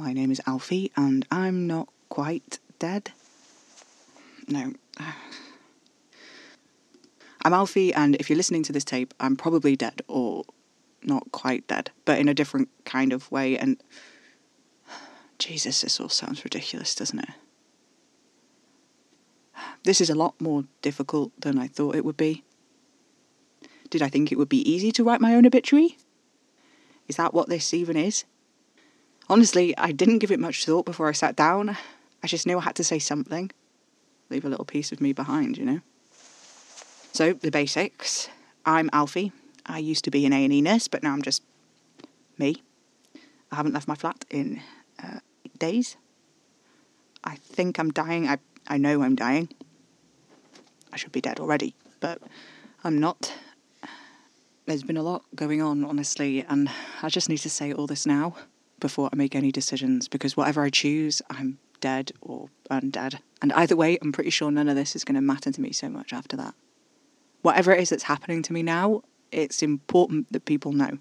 my name is Alfie, and I'm not quite dead. No. I'm Alfie, and if you're listening to this tape, I'm probably dead, or not quite dead, but in a different kind of way, and. Jesus, this all sounds ridiculous, doesn't it? This is a lot more difficult than I thought it would be. Did I think it would be easy to write my own obituary? Is that what this even is? Honestly, I didn't give it much thought before I sat down. I just knew I had to say something. Leave a little piece of me behind, you know? So, the basics. I'm Alfie. I used to be an A&E nurse, but now I'm just me. I haven't left my flat in uh, days. I think I'm dying. I, I know I'm dying. I should be dead already, but I'm not. There's been a lot going on, honestly, and I just need to say all this now before I make any decisions because whatever I choose, I'm dead or undead. And either way, I'm pretty sure none of this is going to matter to me so much after that. Whatever it is that's happening to me now, it's important that people know.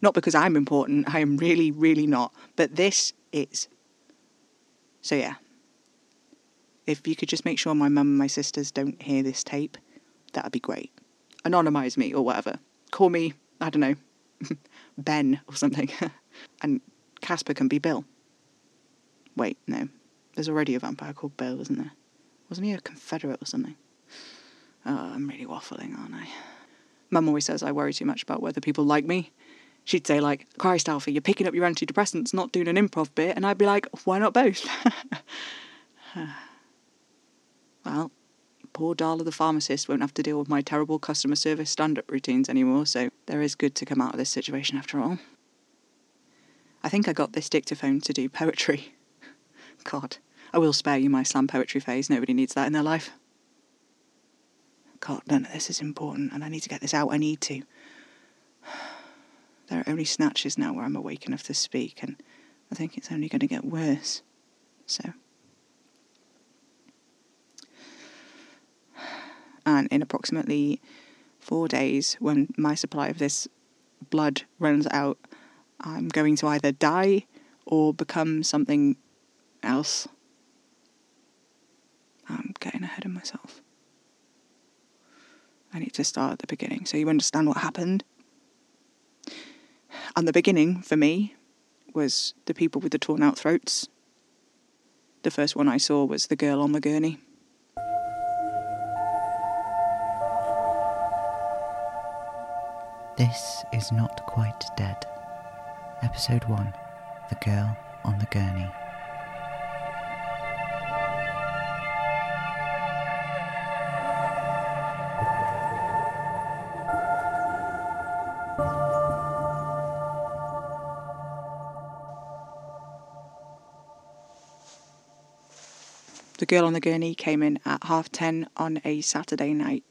Not because I'm important, I am really, really not, but this is. So, yeah. If you could just make sure my mum and my sisters don't hear this tape, that'd be great. Anonymise me or whatever. Call me, I don't know, Ben or something. and Casper can be Bill. Wait, no. There's already a vampire called Bill, isn't there? Wasn't he a Confederate or something? Oh, I'm really waffling, aren't I? Mum always says I worry too much about whether people like me. She'd say, like, Christ, Alfie, you're picking up your antidepressants, not doing an improv bit. And I'd be like, why not both? well, poor Darla the pharmacist won't have to deal with my terrible customer service stand up routines anymore, so there is good to come out of this situation after all. I think I got this dictaphone to do poetry. God, I will spare you my slam poetry phase, nobody needs that in their life. God, none of this is important, and I need to get this out. I need to. There are only snatches now where I'm awake enough to speak, and I think it's only going to get worse. So. And in approximately four days, when my supply of this blood runs out, I'm going to either die or become something else. I'm getting ahead of myself. I need to start at the beginning so you understand what happened. And the beginning for me was the people with the torn out throats. The first one I saw was the girl on the gurney. This is Not Quite Dead. Episode 1 The Girl on the Gurney. The girl on the gurney came in at half ten on a Saturday night.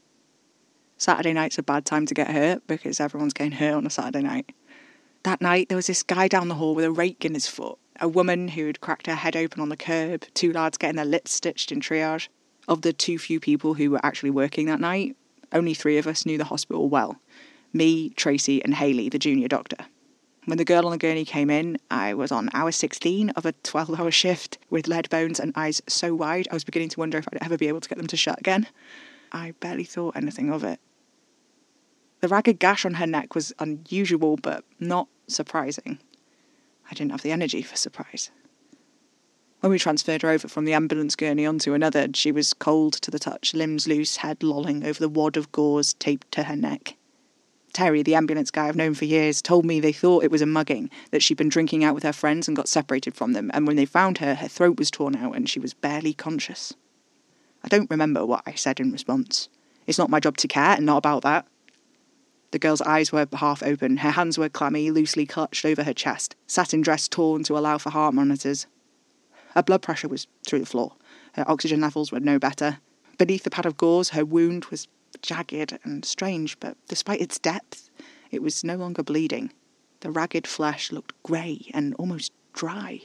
Saturday night's a bad time to get hurt because everyone's getting hurt on a Saturday night. That night, there was this guy down the hall with a rake in his foot, a woman who had cracked her head open on the curb, two lads getting their lips stitched in triage. Of the too few people who were actually working that night, only three of us knew the hospital well me, Tracy, and Haley, the junior doctor. When the girl on the gurney came in, I was on hour 16 of a 12 hour shift with lead bones and eyes so wide I was beginning to wonder if I'd ever be able to get them to shut again. I barely thought anything of it. The ragged gash on her neck was unusual but not surprising. I didn't have the energy for surprise. When we transferred her over from the ambulance gurney onto another, she was cold to the touch, limbs loose, head lolling over the wad of gauze taped to her neck. Terry, the ambulance guy I've known for years, told me they thought it was a mugging, that she'd been drinking out with her friends and got separated from them, and when they found her, her throat was torn out and she was barely conscious. I don't remember what I said in response. It's not my job to care, and not about that. The girl's eyes were half open, her hands were clammy, loosely clutched over her chest, satin dress torn to allow for heart monitors. Her blood pressure was through the floor. Her oxygen levels were no better. Beneath the pad of gauze, her wound was jagged and strange, but despite its depth, it was no longer bleeding. The ragged flesh looked grey and almost dry.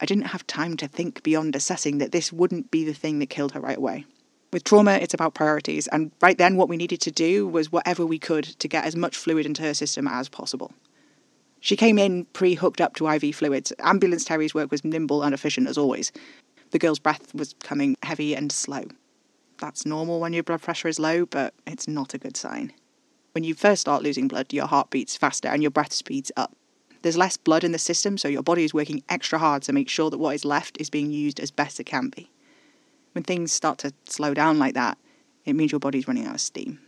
I didn't have time to think beyond assessing that this wouldn't be the thing that killed her right away. With trauma, it's about priorities, and right then, what we needed to do was whatever we could to get as much fluid into her system as possible. She came in pre hooked up to IV fluids. Ambulance Terry's work was nimble and efficient as always. The girl's breath was coming heavy and slow. That's normal when your blood pressure is low, but it's not a good sign. When you first start losing blood, your heart beats faster and your breath speeds up. There's less blood in the system, so your body is working extra hard to make sure that what is left is being used as best it can be. When things start to slow down like that, it means your body's running out of steam.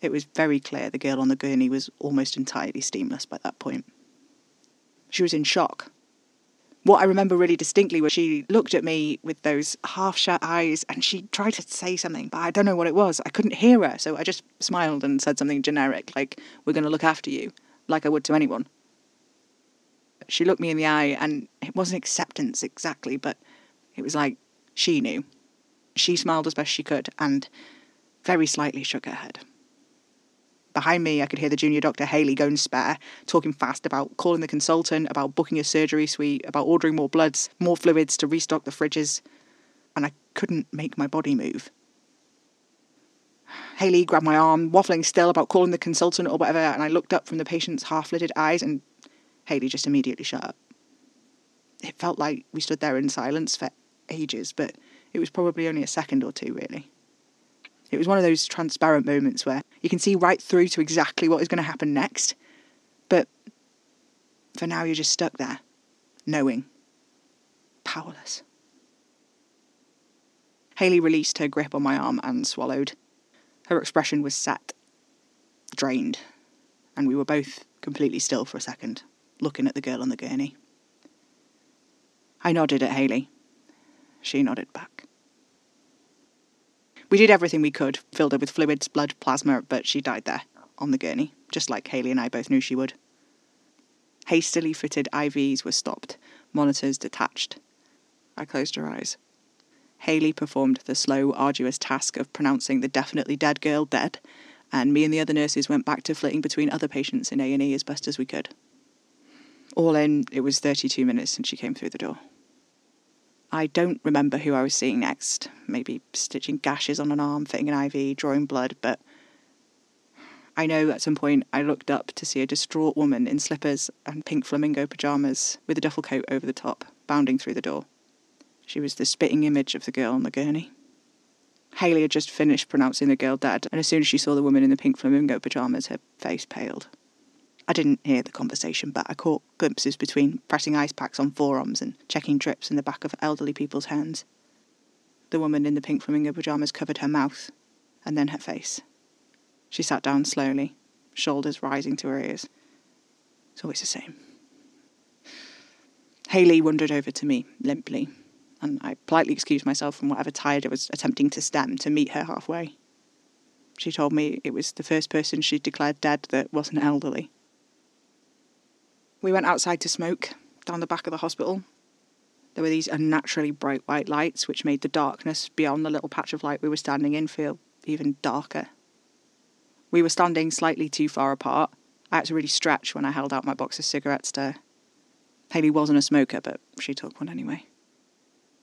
It was very clear the girl on the gurney was almost entirely steamless by that point. She was in shock. What I remember really distinctly was she looked at me with those half shut eyes and she tried to say something, but I don't know what it was. I couldn't hear her, so I just smiled and said something generic, like, We're going to look after you, like I would to anyone. She looked me in the eye, and it wasn't acceptance exactly, but it was like she knew. She smiled as best she could and very slightly shook her head. Behind me, I could hear the junior doctor Haley going spare, talking fast about calling the consultant, about booking a surgery suite, about ordering more bloods, more fluids to restock the fridges, and I couldn't make my body move. Haley grabbed my arm, waffling still about calling the consultant or whatever, and I looked up from the patient's half lidded eyes, and Haley just immediately shut up. It felt like we stood there in silence for ages, but it was probably only a second or two, really. It was one of those transparent moments where you can see right through to exactly what is going to happen next, but for now you're just stuck there, knowing, powerless. Haley released her grip on my arm and swallowed. Her expression was set, drained, and we were both completely still for a second, looking at the girl on the gurney. I nodded at Haley. She nodded back. We did everything we could, filled her with fluids, blood, plasma, but she died there, on the gurney, just like Haley and I both knew she would. Hastily fitted IVs were stopped, monitors detached. I closed her eyes. Haley performed the slow, arduous task of pronouncing the definitely dead girl dead, and me and the other nurses went back to flitting between other patients in A&E as best as we could. All in, it was 32 minutes since she came through the door. I don't remember who I was seeing next. Maybe stitching gashes on an arm, fitting an IV, drawing blood, but I know at some point I looked up to see a distraught woman in slippers and pink flamingo pyjamas with a duffel coat over the top, bounding through the door. She was the spitting image of the girl on the gurney. Haley had just finished pronouncing the girl dead, and as soon as she saw the woman in the pink flamingo pyjamas, her face paled. I didn't hear the conversation, but I caught glimpses between pressing ice packs on forearms and checking drips in the back of elderly people's hands. The woman in the pink flamingo pyjamas covered her mouth and then her face. She sat down slowly, shoulders rising to her ears. It's always the same. Haley wandered over to me limply, and I politely excused myself from whatever tide I was attempting to stem to meet her halfway. She told me it was the first person she'd declared dead that wasn't elderly. We went outside to smoke, down the back of the hospital. There were these unnaturally bright white lights which made the darkness beyond the little patch of light we were standing in feel even darker. We were standing slightly too far apart. I had to really stretch when I held out my box of cigarettes to. Haley wasn't a smoker, but she took one anyway.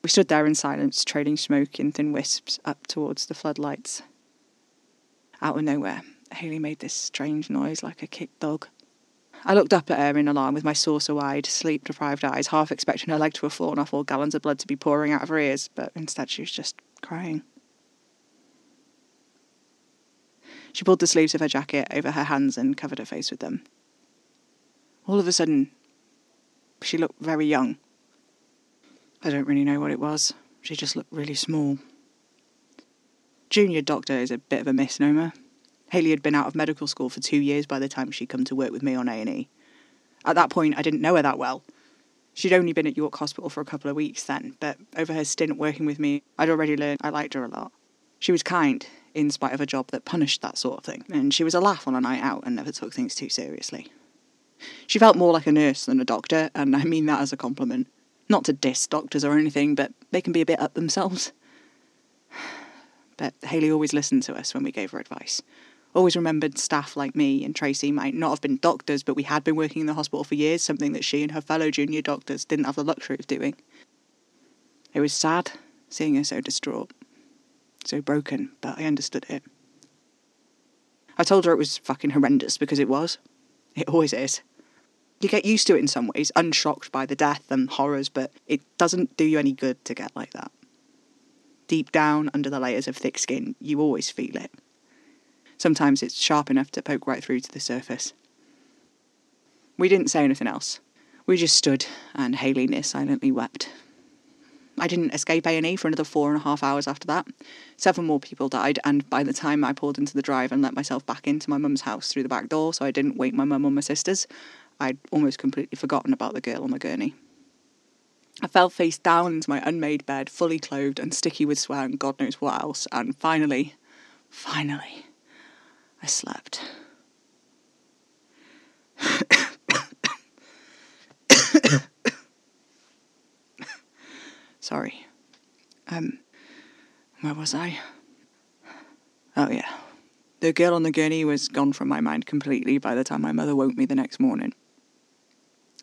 We stood there in silence, trailing smoke in thin wisps up towards the floodlights. Out of nowhere, Haley made this strange noise like a kicked dog. I looked up at her in alarm with my saucer wide, sleep deprived eyes, half expecting her leg to have fallen off or gallons of blood to be pouring out of her ears, but instead she was just crying. She pulled the sleeves of her jacket over her hands and covered her face with them. All of a sudden, she looked very young. I don't really know what it was. She just looked really small. Junior doctor is a bit of a misnomer. Haley had been out of medical school for two years by the time she'd come to work with me on A&E. At that point, I didn't know her that well. She'd only been at York Hospital for a couple of weeks then, but over her stint working with me, I'd already learned I liked her a lot. She was kind, in spite of a job that punished that sort of thing, and she was a laugh on a night out and never took things too seriously. She felt more like a nurse than a doctor, and I mean that as a compliment. Not to diss doctors or anything, but they can be a bit up themselves. But Haley always listened to us when we gave her advice always remembered staff like me and Tracy might not have been doctors, but we had been working in the hospital for years, something that she and her fellow junior doctors didn't have the luxury of doing. It was sad seeing her so distraught, so broken, but I understood it. I told her it was fucking horrendous because it was. It always is. You get used to it in some ways, unshocked by the death and horrors, but it doesn't do you any good to get like that. Deep down under the layers of thick skin, you always feel it. Sometimes it's sharp enough to poke right through to the surface. We didn't say anything else. We just stood, and Haley near silently wept. I didn't escape A&E for another four and a half hours after that. Seven more people died, and by the time I pulled into the drive and let myself back into my mum's house through the back door so I didn't wake my mum or my sisters, I'd almost completely forgotten about the girl on the gurney. I fell face down into my unmade bed, fully clothed and sticky with sweat and God knows what else, and finally, finally, I slept. Sorry. Um, where was I? Oh, yeah. The girl on the gurney was gone from my mind completely by the time my mother woke me the next morning.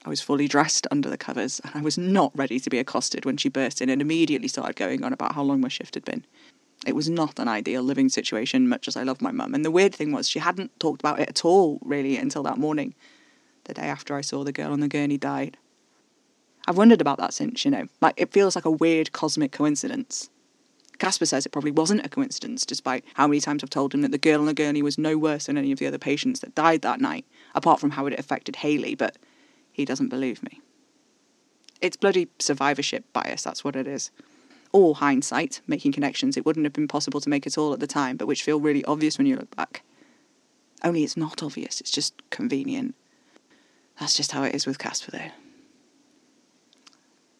I was fully dressed under the covers, and I was not ready to be accosted when she burst in and immediately started going on about how long my shift had been. It was not an ideal living situation, much as I loved my mum. And the weird thing was, she hadn't talked about it at all, really, until that morning, the day after I saw the girl on the gurney died. I've wondered about that since, you know. Like, it feels like a weird cosmic coincidence. Casper says it probably wasn't a coincidence, despite how many times I've told him that the girl on the gurney was no worse than any of the other patients that died that night, apart from how it affected Haley, but he doesn't believe me. It's bloody survivorship bias, that's what it is or hindsight, making connections it wouldn't have been possible to make at all at the time, but which feel really obvious when you look back. Only it's not obvious, it's just convenient. That's just how it is with Casper, though.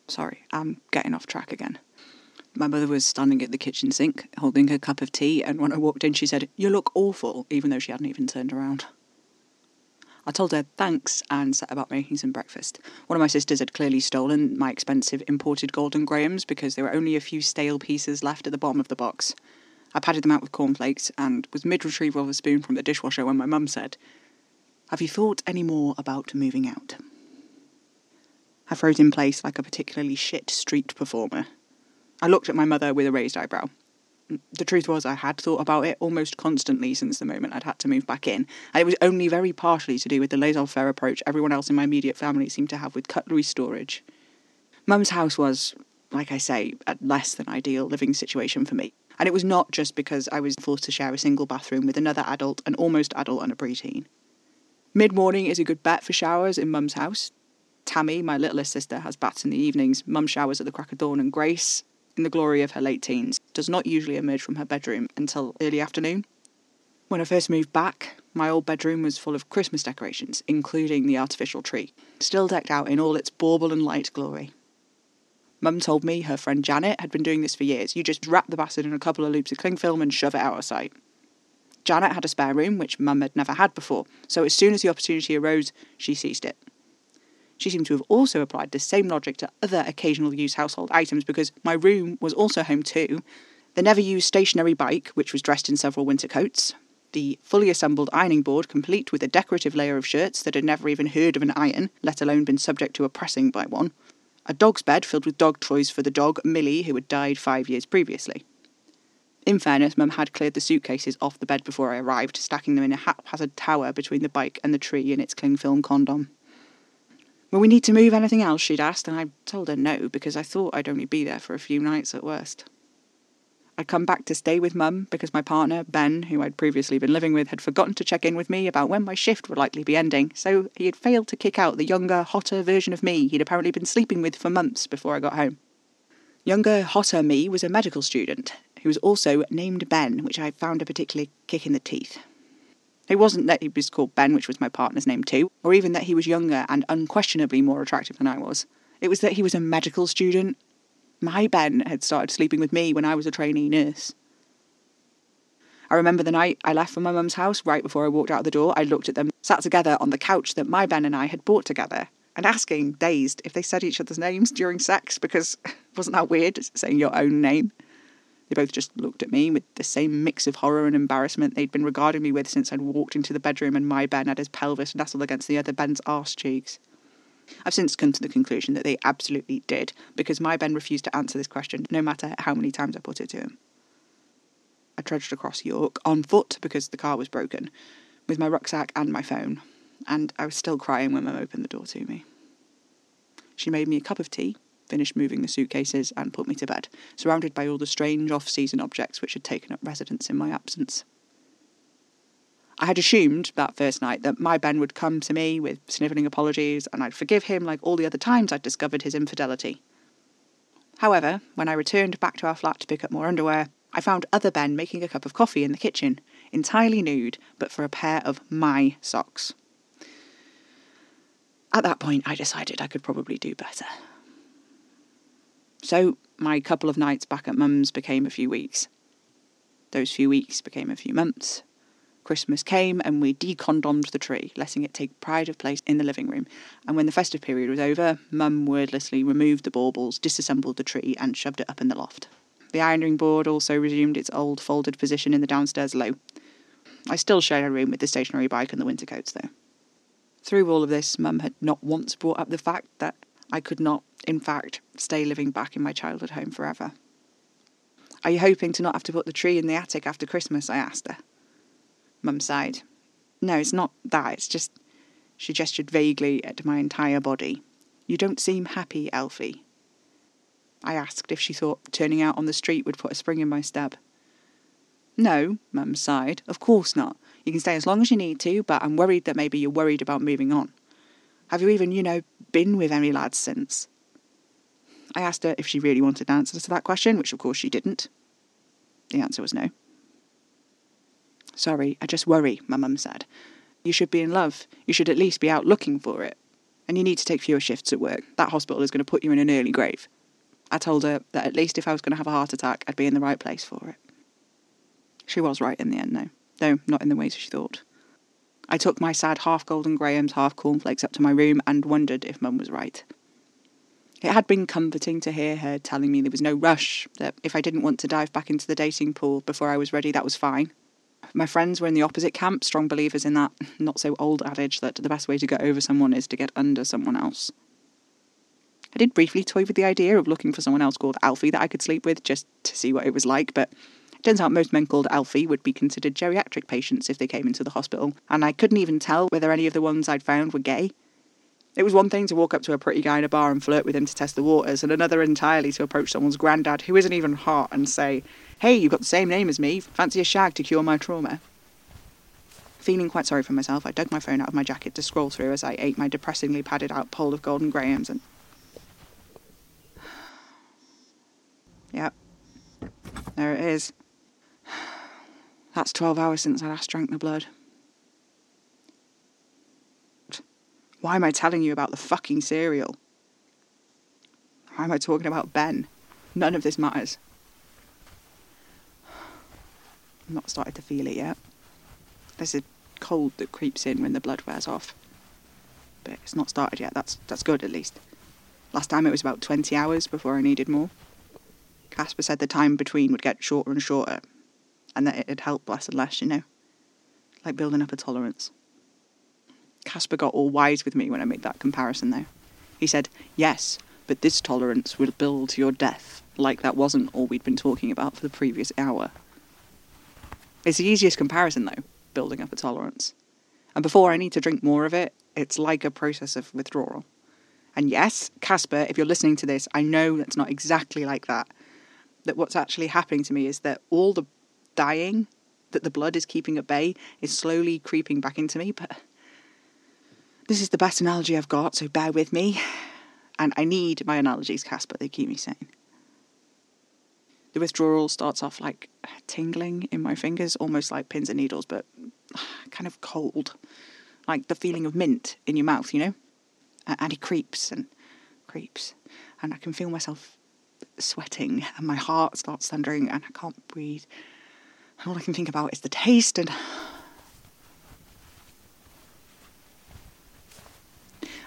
Sorry, I'm getting off track again. My mother was standing at the kitchen sink, holding her cup of tea, and when I walked in, she said, You look awful, even though she hadn't even turned around. I told her thanks and set about making some breakfast. One of my sisters had clearly stolen my expensive imported Golden Grahams because there were only a few stale pieces left at the bottom of the box. I patted them out with cornflakes and was mid retrieval of a spoon from the dishwasher when my mum said, Have you thought any more about moving out? I froze in place like a particularly shit street performer. I looked at my mother with a raised eyebrow the truth was, I had thought about it almost constantly since the moment I'd had to move back in. And it was only very partially to do with the laissez faire approach everyone else in my immediate family seemed to have with cutlery storage. Mum's house was, like I say, a less than ideal living situation for me. And it was not just because I was forced to share a single bathroom with another adult, an almost adult, and a preteen. Mid morning is a good bet for showers in Mum's house. Tammy, my littlest sister, has baths in the evenings. Mum showers at the crack of dawn, and Grace, in the glory of her late teens, does not usually emerge from her bedroom until early afternoon. When I first moved back, my old bedroom was full of Christmas decorations, including the artificial tree, still decked out in all its bauble and light glory. Mum told me her friend Janet had been doing this for years. You just wrap the bastard in a couple of loops of cling film and shove it out of sight. Janet had a spare room, which Mum had never had before, so as soon as the opportunity arose, she seized it. She seemed to have also applied the same logic to other occasional use household items because my room was also home to The never used stationary bike, which was dressed in several winter coats, the fully assembled ironing board, complete with a decorative layer of shirts that had never even heard of an iron, let alone been subject to a pressing by one, a dog's bed filled with dog toys for the dog, Millie, who had died five years previously. In fairness, Mum had cleared the suitcases off the bed before I arrived, stacking them in a haphazard tower between the bike and the tree in its cling film condom. Will we need to move anything else? she'd asked, and I told her no, because I thought I'd only be there for a few nights at worst. I'd come back to stay with Mum because my partner, Ben, who I'd previously been living with, had forgotten to check in with me about when my shift would likely be ending, so he had failed to kick out the younger, hotter version of me he'd apparently been sleeping with for months before I got home. Younger, hotter me was a medical student who was also named Ben, which I found a particular kick in the teeth. It wasn't that he was called Ben, which was my partner's name too, or even that he was younger and unquestionably more attractive than I was. It was that he was a medical student. My Ben had started sleeping with me when I was a trainee nurse. I remember the night I left for my mum's house, right before I walked out the door, I looked at them, sat together on the couch that my Ben and I had bought together, and asking, dazed, if they said each other's names during sex, because wasn't that weird, saying your own name? They both just looked at me with the same mix of horror and embarrassment they'd been regarding me with since I'd walked into the bedroom and my Ben had his pelvis nestled against the other Ben's arse cheeks. I've since come to the conclusion that they absolutely did, because my Ben refused to answer this question no matter how many times I put it to him. I trudged across York on foot because the car was broken, with my rucksack and my phone, and I was still crying when Mum opened the door to me. She made me a cup of tea finished moving the suitcases, and put me to bed, surrounded by all the strange off season objects which had taken up residence in my absence. I had assumed that first night that my Ben would come to me with snivelling apologies and I'd forgive him like all the other times I'd discovered his infidelity. However, when I returned back to our flat to pick up more underwear, I found other Ben making a cup of coffee in the kitchen, entirely nude, but for a pair of my socks. At that point, I decided I could probably do better. So my couple of nights back at Mum's became a few weeks. Those few weeks became a few months. Christmas came and we decondomed the tree, letting it take pride of place in the living room. And when the festive period was over, Mum wordlessly removed the baubles, disassembled the tree, and shoved it up in the loft. The ironing board also resumed its old folded position in the downstairs low. I still shared a room with the stationary bike and the winter coats, though. Through all of this, Mum had not once brought up the fact that I could not, in fact, stay living back in my childhood home forever. Are you hoping to not have to put the tree in the attic after Christmas? I asked her. Mum sighed. No, it's not that, it's just. She gestured vaguely at my entire body. You don't seem happy, Alfie. I asked if she thought turning out on the street would put a spring in my step. No, Mum sighed. Of course not. You can stay as long as you need to, but I'm worried that maybe you're worried about moving on. Have you even, you know, been with any lads since? I asked her if she really wanted answers to that question, which of course she didn't. The answer was no. Sorry, I just worry, my mum said. You should be in love. You should at least be out looking for it. And you need to take fewer shifts at work. That hospital is going to put you in an early grave. I told her that at least if I was going to have a heart attack, I'd be in the right place for it. She was right in the end, though, though not in the ways she thought. I took my sad half golden grahams, half cornflakes up to my room and wondered if Mum was right. It had been comforting to hear her telling me there was no rush, that if I didn't want to dive back into the dating pool before I was ready, that was fine. My friends were in the opposite camp, strong believers in that not so old adage that the best way to get over someone is to get under someone else. I did briefly toy with the idea of looking for someone else called Alfie that I could sleep with just to see what it was like, but Turns out most men called Alfie would be considered geriatric patients if they came into the hospital, and I couldn't even tell whether any of the ones I'd found were gay. It was one thing to walk up to a pretty guy in a bar and flirt with him to test the waters, and another entirely to approach someone's granddad who isn't even hot and say, Hey, you've got the same name as me, fancy a shag to cure my trauma. Feeling quite sorry for myself, I dug my phone out of my jacket to scroll through as I ate my depressingly padded out pole of golden grahams and. Yep. There it is. That's 12 hours since I last drank the blood. Why am I telling you about the fucking cereal? Why am I talking about Ben? None of this matters. I'm not started to feel it yet. There's a cold that creeps in when the blood wears off. But it's not started yet. That's that's good at least. Last time it was about 20 hours before I needed more. Casper said the time between would get shorter and shorter, and that it'd help less and less, you know? Like building up a tolerance. Casper got all wise with me when I made that comparison, though. He said, Yes, but this tolerance will build your death, like that wasn't all we'd been talking about for the previous hour. It's the easiest comparison, though, building up a tolerance. And before I need to drink more of it, it's like a process of withdrawal. And yes, Casper, if you're listening to this, I know that's not exactly like that. That what's actually happening to me is that all the dying that the blood is keeping at bay is slowly creeping back into me, but this is the best analogy I've got, so bear with me. And I need my analogies, Casper, they keep me sane. The withdrawal starts off like tingling in my fingers, almost like pins and needles, but kind of cold. Like the feeling of mint in your mouth, you know? And it creeps and creeps. And I can feel myself sweating, and my heart starts thundering, and I can't breathe. And all I can think about is the taste and.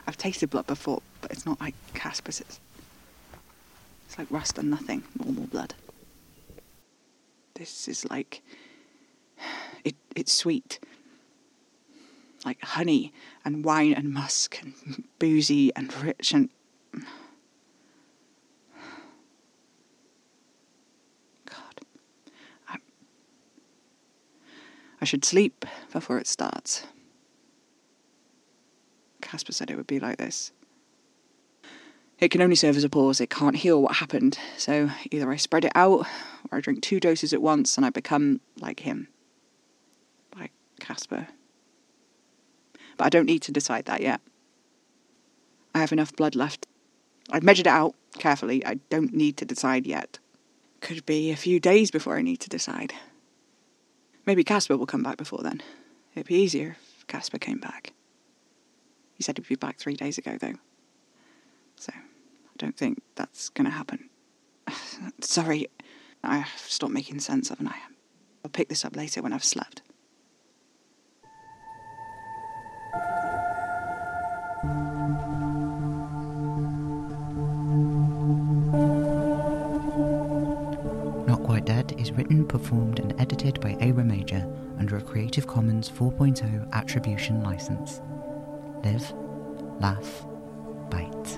I've tasted blood before, but it's not like Casper's. It's, it's like rust and nothing, normal blood. This is like. It, it's sweet. Like honey and wine and musk and boozy and rich and. I should sleep before it starts. Casper said it would be like this. It can only serve as a pause, it can't heal what happened, so either I spread it out or I drink two doses at once and I become like him. Like Casper. But I don't need to decide that yet. I have enough blood left. I've measured it out carefully. I don't need to decide yet. Could be a few days before I need to decide. Maybe Casper will come back before then. It'd be easier if Casper came back. He said he'd be back three days ago, though. So I don't think that's going to happen. Sorry, I've stopped making sense, haven't I? I'll pick this up later when I've slept. Written, performed, and edited by Eira Major under a Creative Commons 4.0 attribution license. Live, laugh, bite.